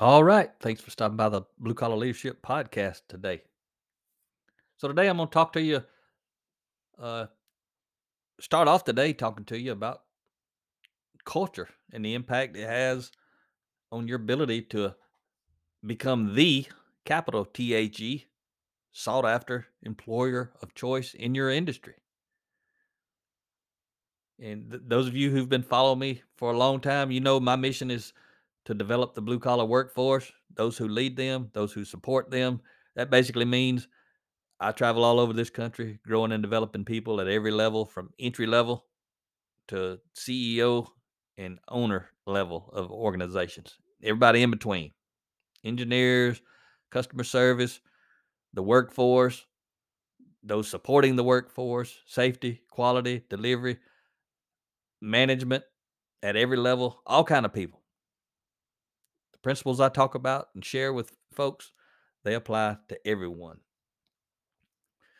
All right. Thanks for stopping by the Blue Collar Leadership Podcast today. So, today I'm going to talk to you, uh, start off today talking to you about culture and the impact it has on your ability to become the capital T H E sought after employer of choice in your industry. And th- those of you who've been following me for a long time, you know my mission is to develop the blue collar workforce, those who lead them, those who support them. That basically means I travel all over this country, growing and developing people at every level from entry level to CEO and owner level of organizations, everybody in between engineers, customer service, the workforce, those supporting the workforce, safety, quality, delivery, management at every level, all kind of people. Principles I talk about and share with folks, they apply to everyone.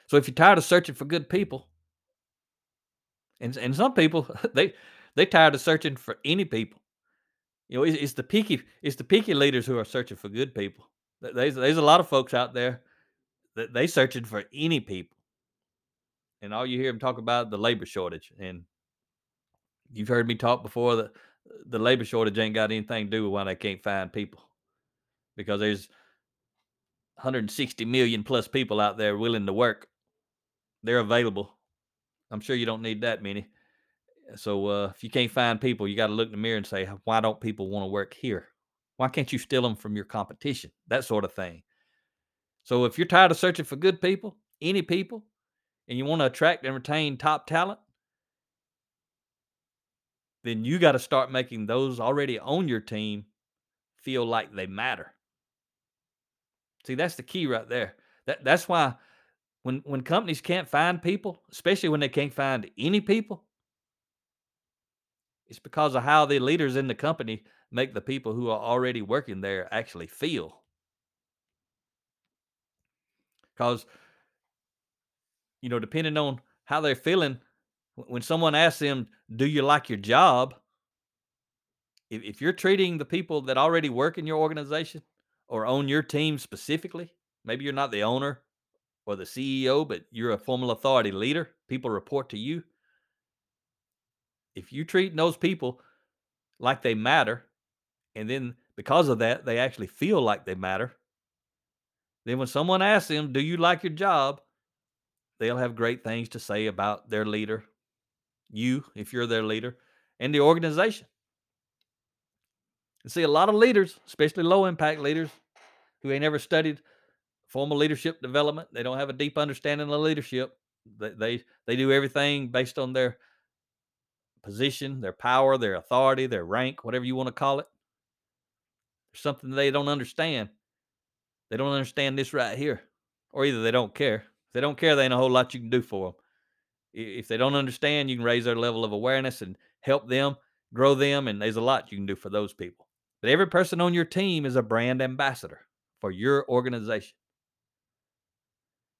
So if you're tired of searching for good people, and and some people they they tired of searching for any people. You know, it's, it's the peaky it's the peaky leaders who are searching for good people. There's there's a lot of folks out there that they searching for any people, and all you hear them talk about the labor shortage. And you've heard me talk before that the labor shortage ain't got anything to do with why they can't find people, because there's 160 million plus people out there willing to work. They're available. I'm sure you don't need that many. So uh, if you can't find people, you got to look in the mirror and say, why don't people want to work here? Why can't you steal them from your competition? That sort of thing. So if you're tired of searching for good people, any people, and you want to attract and retain top talent, then you got to start making those already on your team feel like they matter. See, that's the key right there. That that's why when when companies can't find people, especially when they can't find any people, it's because of how the leaders in the company make the people who are already working there actually feel. Because you know, depending on how they're feeling, when someone asks them, "Do you like your job?" If, if you're treating the people that already work in your organization or on your team specifically, maybe you're not the owner or the CEO, but you're a formal authority leader, people report to you. If you treat those people like they matter, and then because of that, they actually feel like they matter, then when someone asks them, Do you like your job? they'll have great things to say about their leader, you, if you're their leader, and the organization. And see, a lot of leaders, especially low impact leaders, who ain't ever studied formal leadership development, they don't have a deep understanding of leadership. They they, they do everything based on their position, their power, their authority, their rank, whatever you want to call it. There's something they don't understand. They don't understand this right here, or either they don't care. If they don't care, they ain't a whole lot you can do for them. If they don't understand, you can raise their level of awareness and help them grow them, and there's a lot you can do for those people. But every person on your team is a brand ambassador for your organization.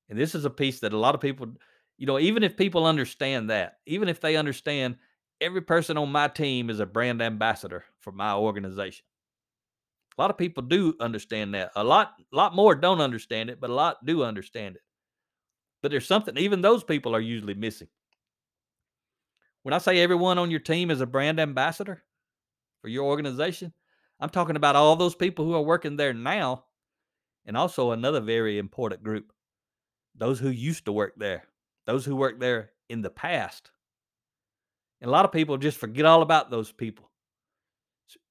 And this is a piece that a lot of people, you know, even if people understand that, even if they understand every person on my team is a brand ambassador for my organization. A lot of people do understand that. A lot, lot more don't understand it, but a lot do understand it. But there's something even those people are usually missing. When I say everyone on your team is a brand ambassador for your organization, I'm talking about all those people who are working there now, and also another very important group those who used to work there, those who worked there in the past. And a lot of people just forget all about those people.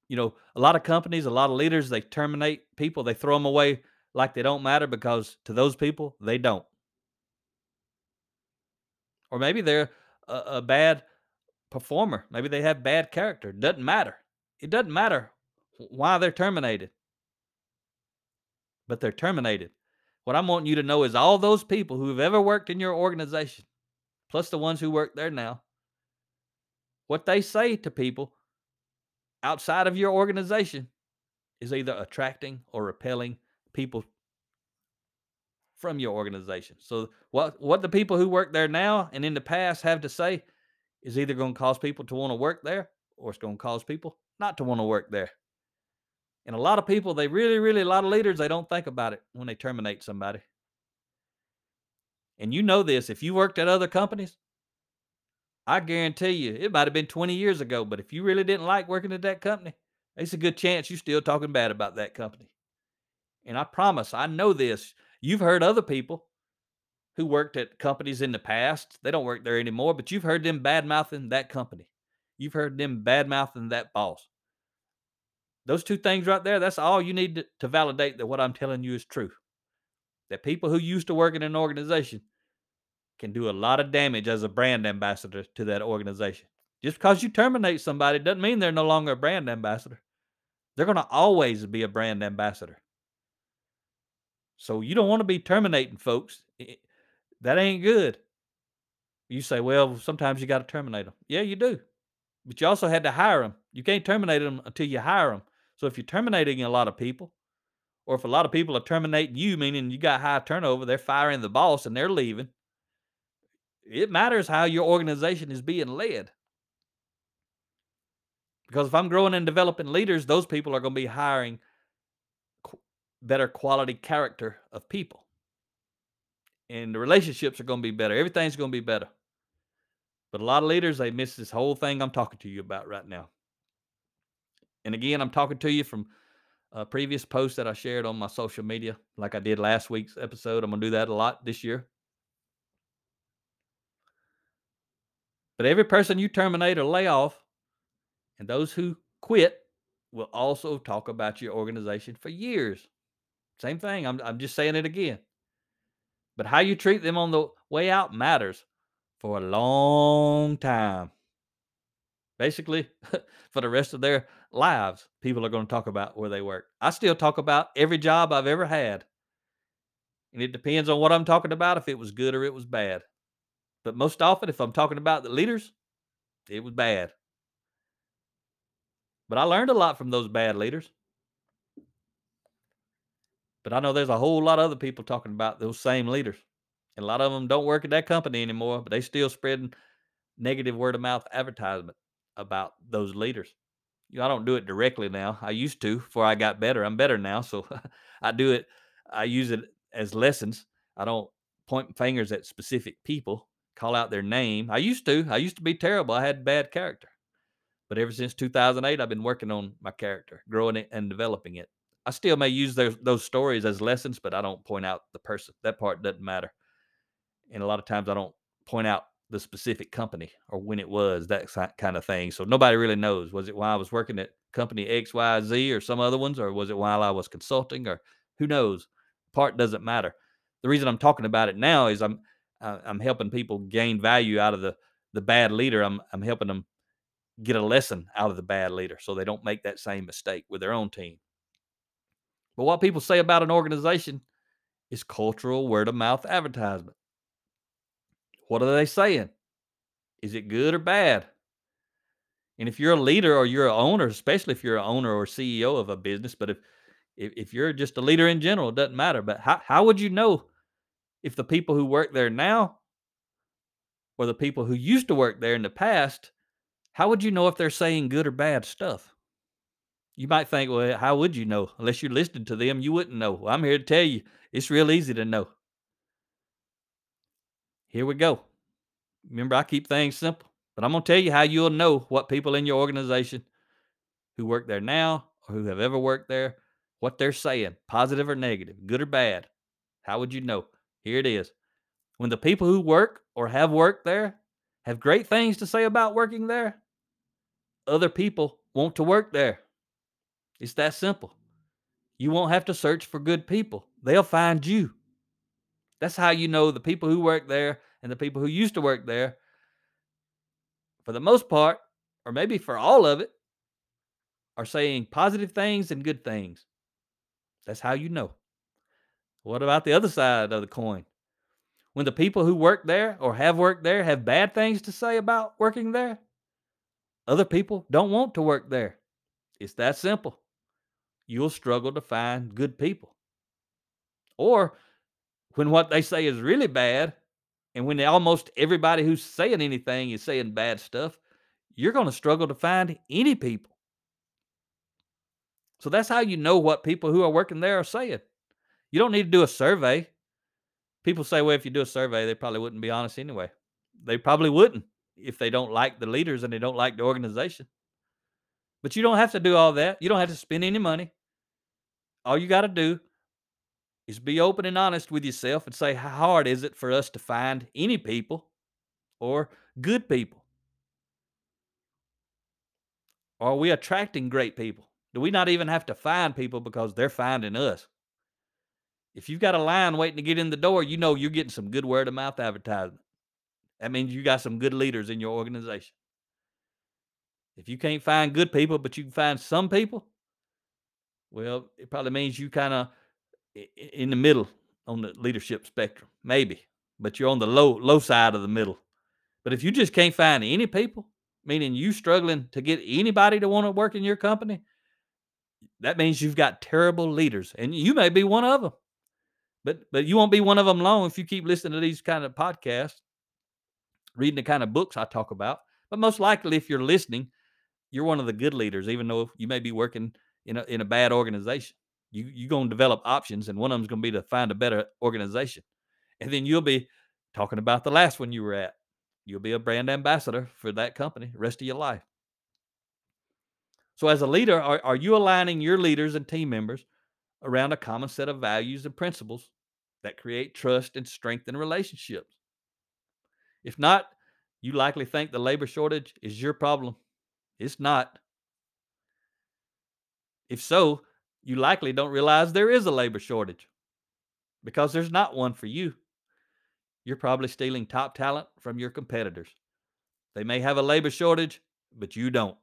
You know, a lot of companies, a lot of leaders, they terminate people, they throw them away like they don't matter because to those people, they don't. Or maybe they're a, a bad performer. Maybe they have bad character. Doesn't matter. It doesn't matter why they're terminated. but they're terminated. What I'm wanting you to know is all those people who have ever worked in your organization, plus the ones who work there now, what they say to people outside of your organization is either attracting or repelling people from your organization. So what what the people who work there now and in the past have to say is either going to cause people to want to work there or it's going to cause people not to want to work there. And a lot of people, they really, really, a lot of leaders, they don't think about it when they terminate somebody. And you know this, if you worked at other companies, I guarantee you, it might have been 20 years ago, but if you really didn't like working at that company, it's a good chance you're still talking bad about that company. And I promise, I know this. You've heard other people who worked at companies in the past. They don't work there anymore, but you've heard them bad mouthing that company. You've heard them bad mouthing that boss. Those two things right there, that's all you need to, to validate that what I'm telling you is true. That people who used to work in an organization can do a lot of damage as a brand ambassador to that organization. Just because you terminate somebody doesn't mean they're no longer a brand ambassador. They're going to always be a brand ambassador. So you don't want to be terminating folks. That ain't good. You say, well, sometimes you got to terminate them. Yeah, you do. But you also had to hire them. You can't terminate them until you hire them. So if you're terminating a lot of people, or if a lot of people are terminating you, meaning you got high turnover, they're firing the boss and they're leaving, it matters how your organization is being led. Because if I'm growing and developing leaders, those people are going to be hiring better quality character of people. And the relationships are going to be better. Everything's going to be better. But a lot of leaders, they miss this whole thing I'm talking to you about right now. And again, I'm talking to you from a previous post that I shared on my social media, like I did last week's episode. I'm going to do that a lot this year. But every person you terminate or lay off, and those who quit, will also talk about your organization for years. Same thing. I'm, I'm just saying it again. But how you treat them on the way out matters for a long time. Basically, for the rest of their lives, people are going to talk about where they work. I still talk about every job I've ever had. And it depends on what I'm talking about, if it was good or it was bad. But most often, if I'm talking about the leaders, it was bad. But I learned a lot from those bad leaders. But I know there's a whole lot of other people talking about those same leaders. And a lot of them don't work at that company anymore, but they still spreading negative word of mouth advertisement about those leaders. You know, I don't do it directly now. I used to before I got better. I'm better now. So I do it, I use it as lessons. I don't point fingers at specific people, call out their name. I used to. I used to be terrible. I had bad character. But ever since 2008, I've been working on my character, growing it and developing it. I still may use those those stories as lessons, but I don't point out the person. That part doesn't matter. And a lot of times I don't point out the specific company or when it was that kind of thing. So nobody really knows. Was it while I was working at company X, Y, Z, or some other ones, or was it while I was consulting, or who knows? Part doesn't matter. The reason I'm talking about it now is I'm I'm helping people gain value out of the the bad leader. I'm I'm helping them get a lesson out of the bad leader so they don't make that same mistake with their own team. But what people say about an organization is cultural word of mouth advertisement. What are they saying? Is it good or bad? And if you're a leader or you're an owner, especially if you're an owner or CEO of a business, but if if, if you're just a leader in general, it doesn't matter. But how, how would you know if the people who work there now or the people who used to work there in the past, how would you know if they're saying good or bad stuff? You might think, well, how would you know? Unless you're listening to them, you wouldn't know. Well, I'm here to tell you, it's real easy to know. Here we go. Remember, I keep things simple, but I'm going to tell you how you'll know what people in your organization who work there now or who have ever worked there, what they're saying, positive or negative, good or bad. How would you know? Here it is. When the people who work or have worked there have great things to say about working there, other people want to work there. It's that simple. You won't have to search for good people, they'll find you. That's how you know the people who work there and the people who used to work there, for the most part, or maybe for all of it, are saying positive things and good things. That's how you know. What about the other side of the coin? When the people who work there or have worked there have bad things to say about working there, other people don't want to work there. It's that simple. You'll struggle to find good people. Or when what they say is really bad, and when almost everybody who's saying anything is saying bad stuff, you're going to struggle to find any people. So that's how you know what people who are working there are saying. You don't need to do a survey. People say, well, if you do a survey, they probably wouldn't be honest anyway. They probably wouldn't if they don't like the leaders and they don't like the organization. But you don't have to do all that. You don't have to spend any money. All you got to do is be open and honest with yourself and say, how hard is it for us to find any people or good people? Are we attracting great people? Do we not even have to find people because they're finding us? If you've got a line waiting to get in the door, you know you're getting some good word of mouth advertisement. That means you got some good leaders in your organization. If you can't find good people, but you can find some people, well, it probably means you kind of in the middle on the leadership spectrum, maybe, but you're on the low low side of the middle. But if you just can't find any people, meaning you struggling to get anybody to want to work in your company, that means you've got terrible leaders, and you may be one of them. But but you won't be one of them long if you keep listening to these kind of podcasts, reading the kind of books I talk about. But most likely, if you're listening, you're one of the good leaders, even though you may be working in a in a bad organization. You you're gonna develop options, and one of them's gonna be to find a better organization, and then you'll be talking about the last one you were at. You'll be a brand ambassador for that company rest of your life. So, as a leader, are, are you aligning your leaders and team members around a common set of values and principles that create trust and strengthen relationships? If not, you likely think the labor shortage is your problem. It's not. If so, you likely don't realize there is a labor shortage because there's not one for you. You're probably stealing top talent from your competitors. They may have a labor shortage, but you don't.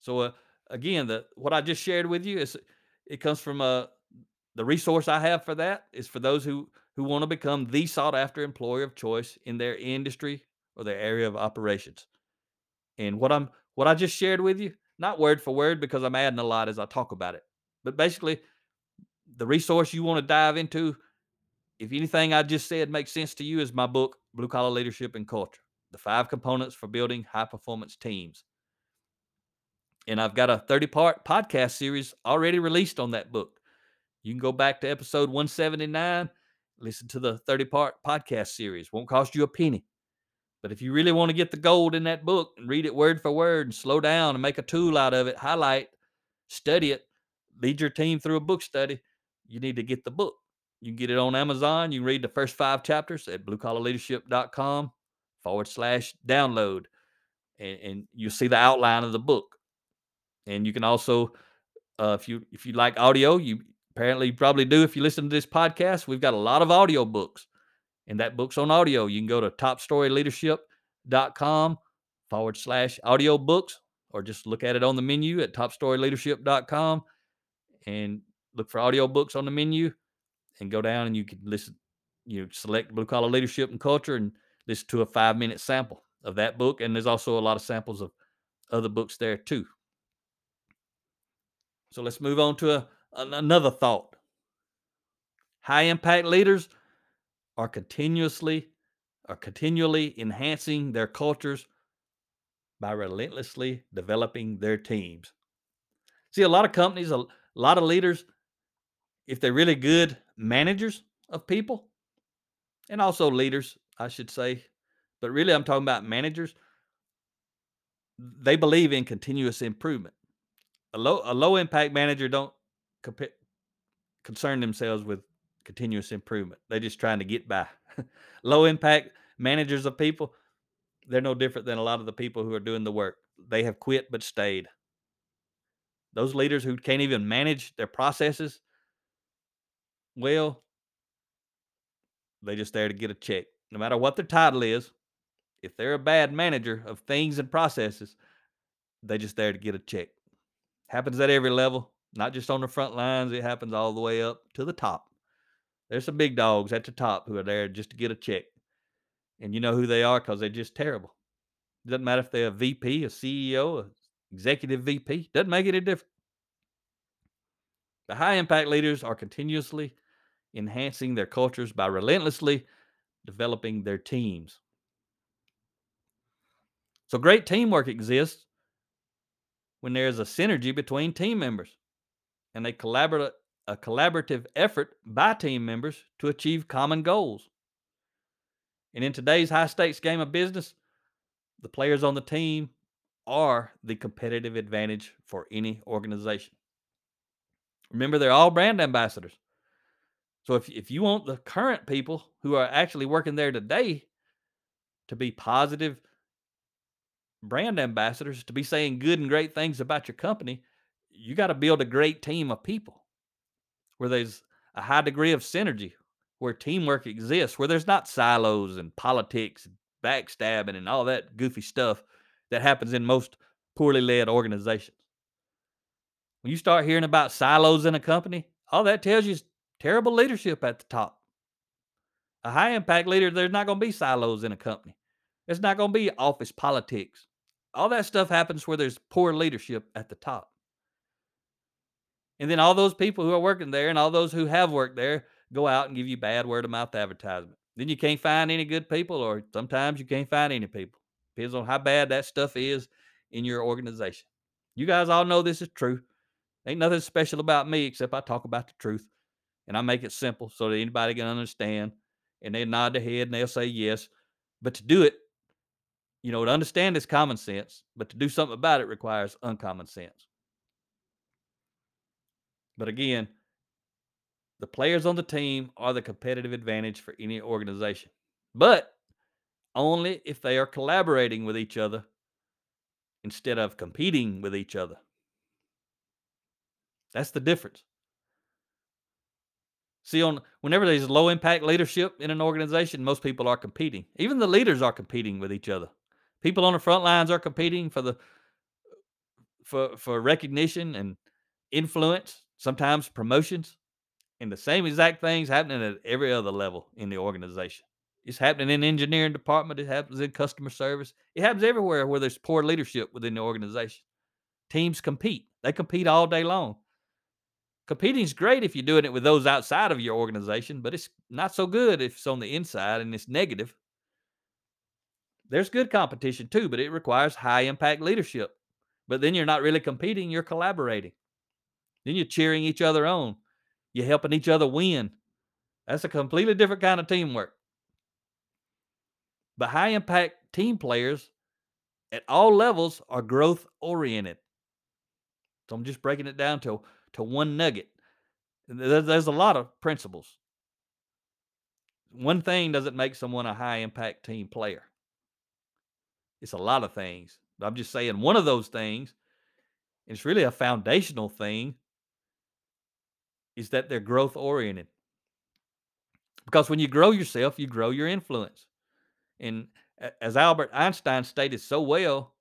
So uh, again, the what I just shared with you is it comes from uh, the resource I have for that is for those who who want to become the sought after employer of choice in their industry or their area of operations. And what I'm what I just shared with you, not word for word because I'm adding a lot as I talk about it, but basically the resource you want to dive into, if anything I just said makes sense to you, is my book, Blue Collar Leadership and Culture: The Five Components for Building High Performance Teams and I've got a 30 part podcast series already released on that book. You can go back to episode 179, listen to the 30 part podcast series. Won't cost you a penny. But if you really want to get the gold in that book and read it word for word and slow down and make a tool out of it, highlight, study it, lead your team through a book study, you need to get the book. You can get it on Amazon. You read the first five chapters at bluecollarleadership.com forward slash download. And, and you'll see the outline of the book and you can also uh, if you if you like audio you apparently you probably do if you listen to this podcast we've got a lot of audio books and that book's on audio. You can go to topstoryleadership.com forward slash audio books or just look at it on the menu at topstoryleadership.com and look for audio books on the menu and go down and you can listen you know, select blue collar leadership and culture and listen to a five minute sample of that book. And there's also a lot of samples of other books there too. So let's move on to a, another thought. High impact leaders are continuously are continually enhancing their cultures by relentlessly developing their teams. See, a lot of companies, a, lot of leaders, if they're really good managers of people, and also leaders, I should say, but really I'm talking about managers, they believe in continuous improvement a low a low impact manager don't concern themselves with continuous improvement. They're just trying to get by. low impact managers of people, they're no different than a lot of the people who are doing the work. They have quit but stayed. Those leaders who can't even manage their processes, well, they're just there to get a check. No matter what their title is, if they're a bad manager of things and processes, they're just there to get a check. Happens at every level, not just on the front lines, it happens all the way up to the top. There's some big dogs at the top who are there just to get a check. And you know who they are because they're just terrible. It Doesn't matter if they're a VP, a CEO, a executive VP, doesn't make any difference. The high impact leaders are continuously enhancing their cultures by relentlessly developing their teams. So great teamwork exists when there is a synergy between team members and they collaborative a collaborative effort by team members to achieve common goals. And in today's high stakes game of business, the players on the team are the competitive advantage for any organization. Remember, they're all brand ambassadors. So if, if you want the current people who are actually working there today to be positive brand ambassadors, to be saying good and great things about your company, you got to build a great team of people where there's a high degree of synergy, where teamwork exists, where there's not silos and politics, and backstabbing, and all that goofy stuff that happens in most poorly led organizations. When you start hearing about silos in a company, all that tells you is terrible leadership at the top. A high impact leader, there's not going to be silos in a company. There's not going to be office politics. All that stuff happens where there's poor leadership at the top. And then all those people who are working there and all those who have worked there go out and give you bad word of mouth advertisement. Then you can't find any good people, or sometimes you can't find any people. Depends on how bad that stuff is in your organization. You guys all know this is true. Ain't nothing special about me except I talk about the truth and I make it simple so that anybody can understand. And they nod their head and they'll say yes. But to do it, you know, to understand is common sense, but to do something about it requires uncommon sense. But again, the players on the team are the competitive advantage for any organization, but only if they are collaborating with each other instead of competing with each other. That's the difference. See, on whenever there's low impact leadership in an organization, most people are competing. Even the leaders are competing with each other. People on the front lines are competing for the for for recognition and influence sometimes promotions, and the same exact things happening at every other level in the organization. It's happening in the engineering department. It happens in customer service. It happens everywhere where there's poor leadership within the organization. Teams compete. They compete all day long. Competing is great if you're doing it with those outside of your organization, but it's not so good if it's on the inside and it's negative. There's good competition too, but it requires high impact leadership. But then you're not really competing, you're collaborating. Then you're cheering each other on. You're helping each other win. That's a completely different kind of teamwork. But high impact team players at all levels are growth oriented. So I'm just breaking it down to, to one nugget. There's a lot of principles. One thing doesn't make someone a high impact team player. It's a lot of things. But I'm just saying one of those things, it's really a foundational thing, is that they're growth oriented. Because when you grow yourself, you grow your influence. And as Albert Einstein stated so well,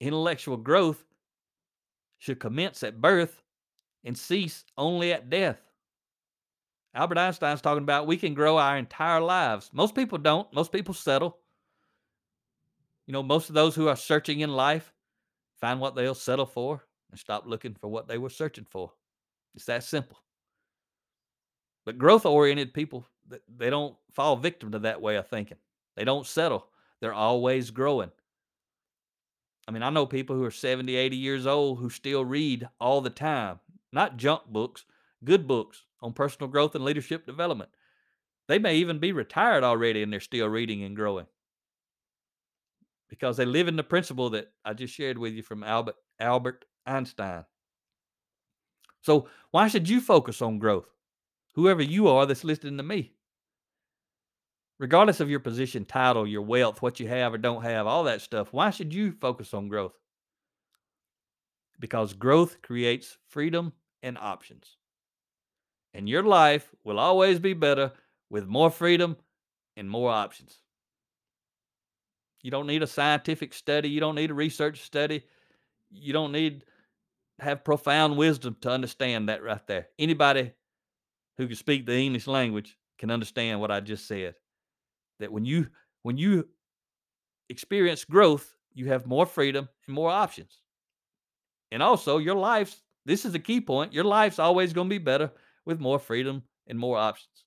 intellectual growth should commence at birth and cease only at death. Albert Einstein's talking about we can grow our entire lives. Most people don't. Most people settle. You know, most of those who are searching in life find what they'll settle for and stop looking for what they were searching for. It's that simple. But growth oriented people, they don't fall victim to that way of thinking. They don't settle. They're always growing. I mean, I know people who are 70, 80 years old who still read all the time, not junk books, good books on personal growth and leadership development. They may even be retired already and they're still reading and growing because they live in the principle that I just shared with you from Albert Albert Einstein. So, why should you focus on growth? Whoever you are that's listening to me. Regardless of your position, title, your wealth, what you have or don't have, all that stuff, why should you focus on growth? Because growth creates freedom and options. And your life will always be better with more freedom and more options. You don't need a scientific study. You don't need a research study. You don't need have profound wisdom to understand that right there. Anybody who can speak the English language can understand what I just said. That when you when you experience growth, you have more freedom and more options. And also your life's this is the key point. Your life's always going to be better with more freedom and more options.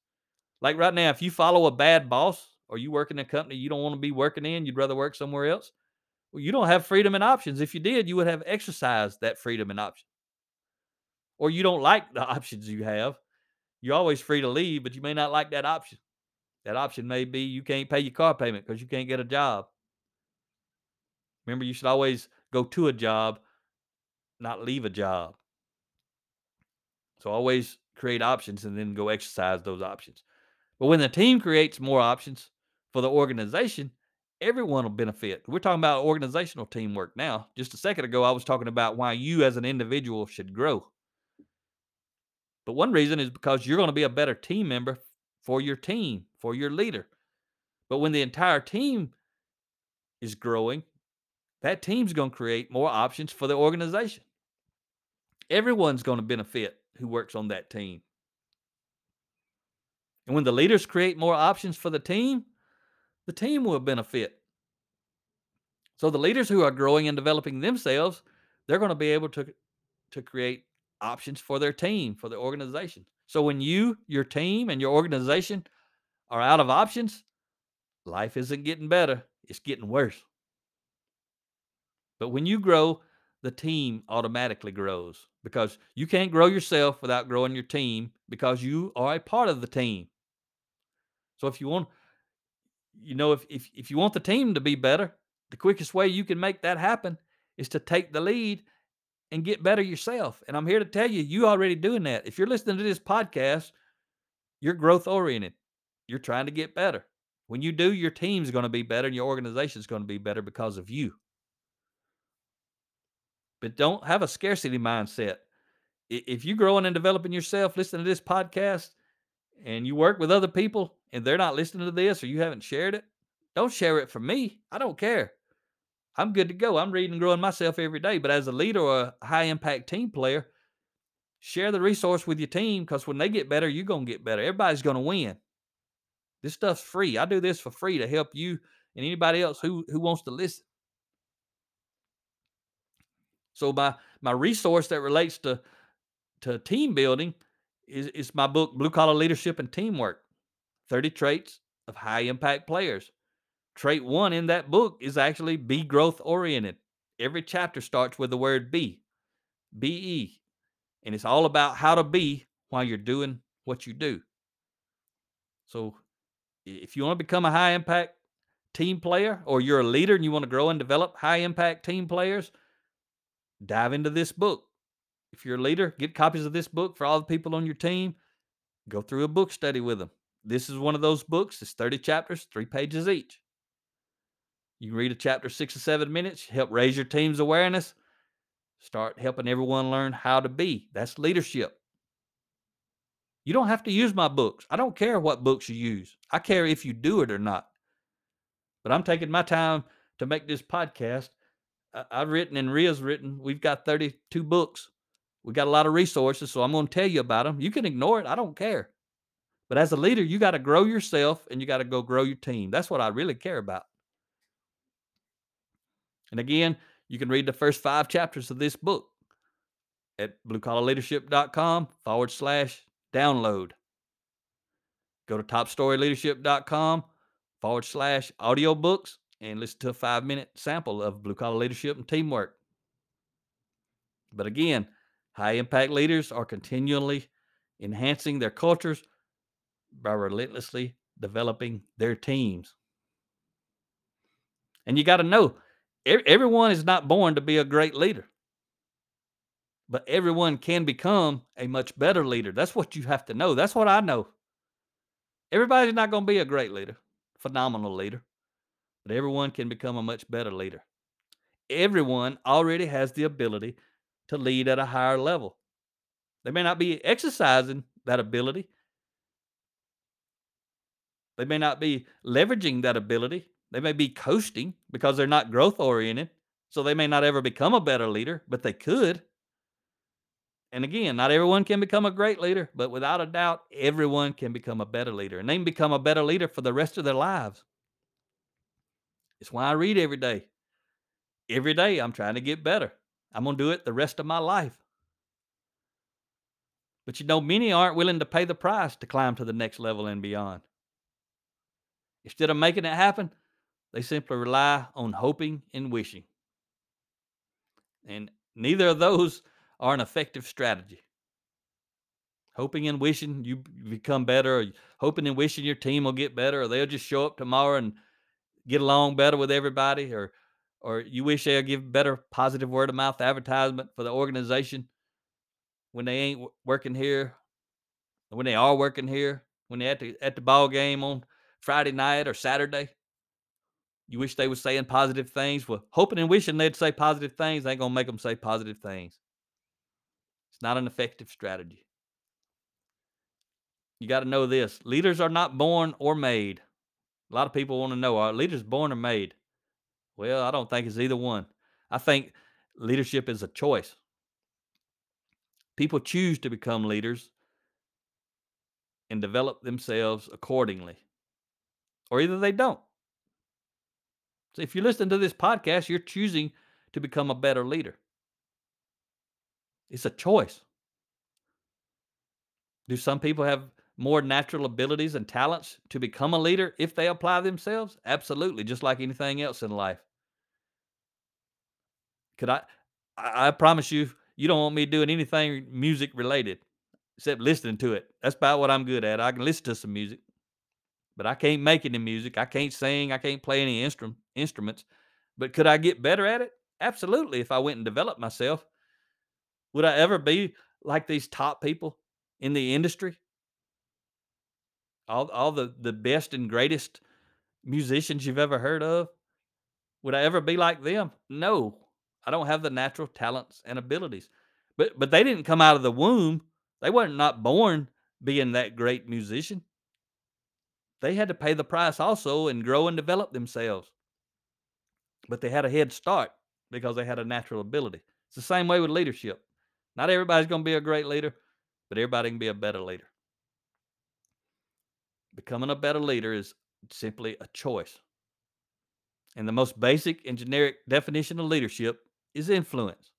Like right now, if you follow a bad boss or you work in a company you don't want to be working in, you'd rather work somewhere else. Well, you don't have freedom and options. If you did, you would have exercised that freedom and option. Or you don't like the options you have. You're always free to leave, but you may not like that option. That option may be you can't pay your car payment because you can't get a job. Remember, you should always go to a job, not leave a job. So always create options and then go exercise those options. But when the team creates more options for the organization, everyone will benefit. We're talking about organizational teamwork now. Just a second ago, I was talking about why you as an individual should grow. But one reason is because you're going to be a better team member for your team, for your leader. But when the entire team is growing, that team's going to create more options for the organization. Everyone's going to benefit who works on that team. And when the leaders create more options for the team, the team will benefit. So the leaders who are growing and developing themselves, they're going to be able to to create options for their team, for the organization. So when you, your team, and your organization are out of options, life isn't getting better, it's getting worse. But when you grow, the team automatically grows because you can't grow yourself without growing your team because you are a part of the team. So if you want, you know, if, if, if you want the team to be better, the quickest way you can make that happen is to take the lead and get better yourself. And I'm here to tell you, you already doing that. If you're listening to this podcast, you're growth oriented. You're trying to get better. When you do, your team's going to be better and your organization's going to be better because of you. But don't have a scarcity mindset. If you're growing and developing yourself, listening to this podcast, and you work with other people and they're not listening to this or you haven't shared it, don't share it for me. I don't care. I'm good to go. I'm reading and growing myself every day. But as a leader or a high impact team player, share the resource with your team because when they get better, you're going to get better. Everybody's going to win. This stuff's free. I do this for free to help you and anybody else who, who wants to listen. So my my resource that relates to to team building is, is my book, Blue Collar Leadership and Teamwork 30 Traits of High Impact Players. Trait one in that book is actually be growth oriented. Every chapter starts with the word be, be, and it's all about how to be while you're doing what you do. So, if you want to become a high impact team player or you're a leader and you want to grow and develop high impact team players, dive into this book. If you're a leader, get copies of this book for all the people on your team. Go through a book study with them. This is one of those books. It's 30 chapters, three pages each. You can read a chapter six or seven minutes, help raise your team's awareness, start helping everyone learn how to be. That's leadership. You don't have to use my books. I don't care what books you use. I care if you do it or not. But I'm taking my time to make this podcast. I've written and Ria's written. We've got 32 books. We got a lot of resources, so I'm going to tell you about them. You can ignore it. I don't care. But as a leader, you got to grow yourself and you got to go grow your team. That's what I really care about. And again, you can read the first five chapters of this book at bluecollarleadership.com forward slash download. Go to topstoryleadership.com forward slash audiobooks and listen to a five minute sample of blue collar leadership and teamwork. But again, high impact leaders are continually enhancing their cultures by relentlessly developing their teams. And you got to know everyone is not born to be a great leader, but everyone can become a much better leader. That's what you have to know. That's what I know. Everybody's not going to be a great leader, phenomenal leader, but everyone can become a much better leader. Everyone already has the ability to lead at a higher level. They may not be exercising that ability. They may not be leveraging that ability, they may be coasting because they're not growth oriented. So they may not ever become a better leader, but they could. and again, not everyone can become a great leader, but without a doubt, everyone can become a better leader. And they can become a better leader for the rest of their lives. It's why I read every day. Every day, I'm trying to get better. I'm going to do it the rest of my life. But you know, many aren't willing to pay the price to climb to the next level and beyond. Instead of making it happen, they simply rely on hoping and wishing. And neither of those are an effective strategy. Hoping and wishing you become better, or hoping and wishing your team will get better, or they'll just show up tomorrow and get along better with everybody, or or you wish they'll give better positive word of mouth advertisement for the organization when they ain't working here, when they are working here, when they're at the at the ball game on Friday night or Saturday. You wish they were saying positive things. Well, hoping and wishing they'd say positive things ain't gonna make them say positive things. It's not an effective strategy. You got to know this leaders are not born or made. A lot of people want to know are leaders born or made? Well, I don't think it's either one. I think leadership is a choice. People choose to become leaders and develop themselves accordingly, or either they don't. So if you listen to this podcast, you're choosing to become a better leader. It's a choice. Do some people have more natural abilities and talents to become a leader if they apply themselves? Absolutely, just like anything else in life. Could I I, promise you you don't want me doing anything music related except listening to it. That's about what I'm good at. I can listen to some music, but I can't make any music. I can't sing. I can't play any instru- instruments. But could I get better at it? Absolutely. If I went and developed myself, would I ever be like these top people in the industry? All, all the, the best and greatest musicians you've ever heard of? Would I ever be like them? No. I don't have the natural talents and abilities. But but they didn't come out of the womb. They weren't not born being that great musician. They had to pay the price also and grow and develop themselves. But they had a head start because they had a natural ability. It's the same way with leadership. Not everybody's going to be a great leader, but everybody can be a better leader. Becoming a better leader is simply a choice. And the most basic and generic definition of leadership is influence.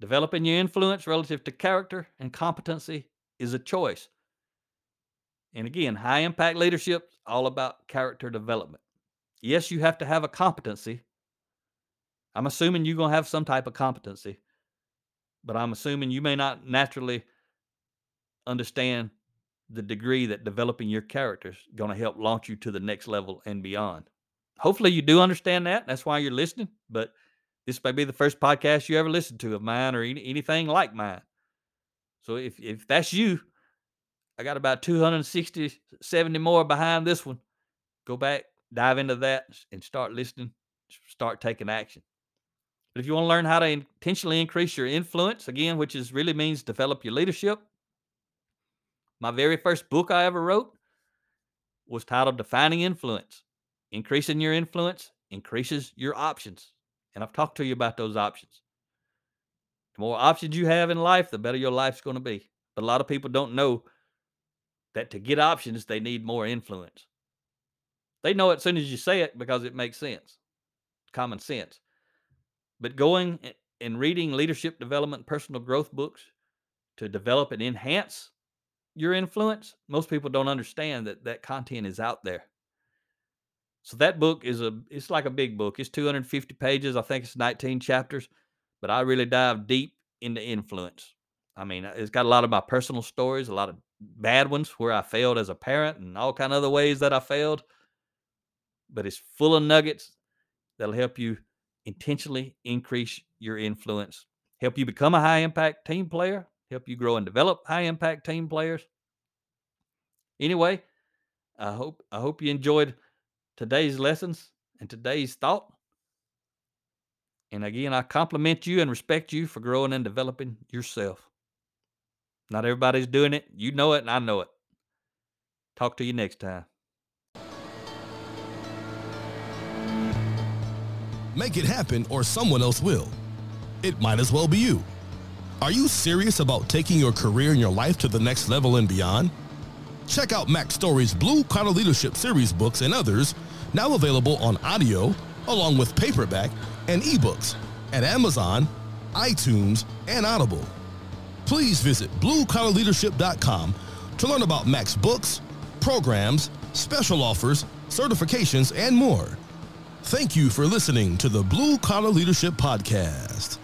Developing your influence relative to character and competency is a choice. And again, high impact leadership is all about character development. Yes, you have to have a competency. I'm assuming you're going to have some type of competency but I'm assuming you may not naturally understand the degree that developing your character is going to help launch you to the next level and beyond. Hopefully, you do understand that. That's why you're listening. But this may be the first podcast you ever listened to of mine or any, anything like mine. So if if that's you, I got about 260, 70 more behind this one. Go back, dive into that, and start listening, start taking action. But if you want to learn how to intentionally increase your influence, again, which is really means develop your leadership, my very first book I ever wrote was titled Defining Influence. Increasing your influence increases your options. And I've talked to you about those options. The more options you have in life, the better your life's going to be. But a lot of people don't know that to get options, they need more influence. They know it as soon as you say it because it makes sense, common sense. But going and reading leadership development, personal growth books to develop and enhance your influence, most people don't understand that that content is out there. So that book is a it's like a big book. It's 250 pages. I think it's 19 chapters, but I really dive deep into influence. I mean, uh, it's got a lot of my personal stories, a lot of bad ones where I failed as a parent and all kind of other ways that I failed. But it's full of nuggets that'll help you intentionally increase your influence, help you become a high impact team player, help you grow and develop high impact team players. Anyway, I hope I hope you enjoyed today's lessons and today's thought. And again, I compliment you and respect you for growing and developing yourself. Not everybody's doing it. You know it, and I know it. Talk to you next time. Make it happen, or someone else will. It might as well be you. Are you serious about taking your career and your life to the next level and beyond? Check out Mack Story's Blue Collar Leadership Series books and others, now available on audio, along with paperback and ebooks at Amazon, iTunes, and Audible. Please visit bluecollarleadership.com to learn about Mack's books, programs, special offers, certifications, and more. Thank you for listening to the Blue Collar Leadership Podcast.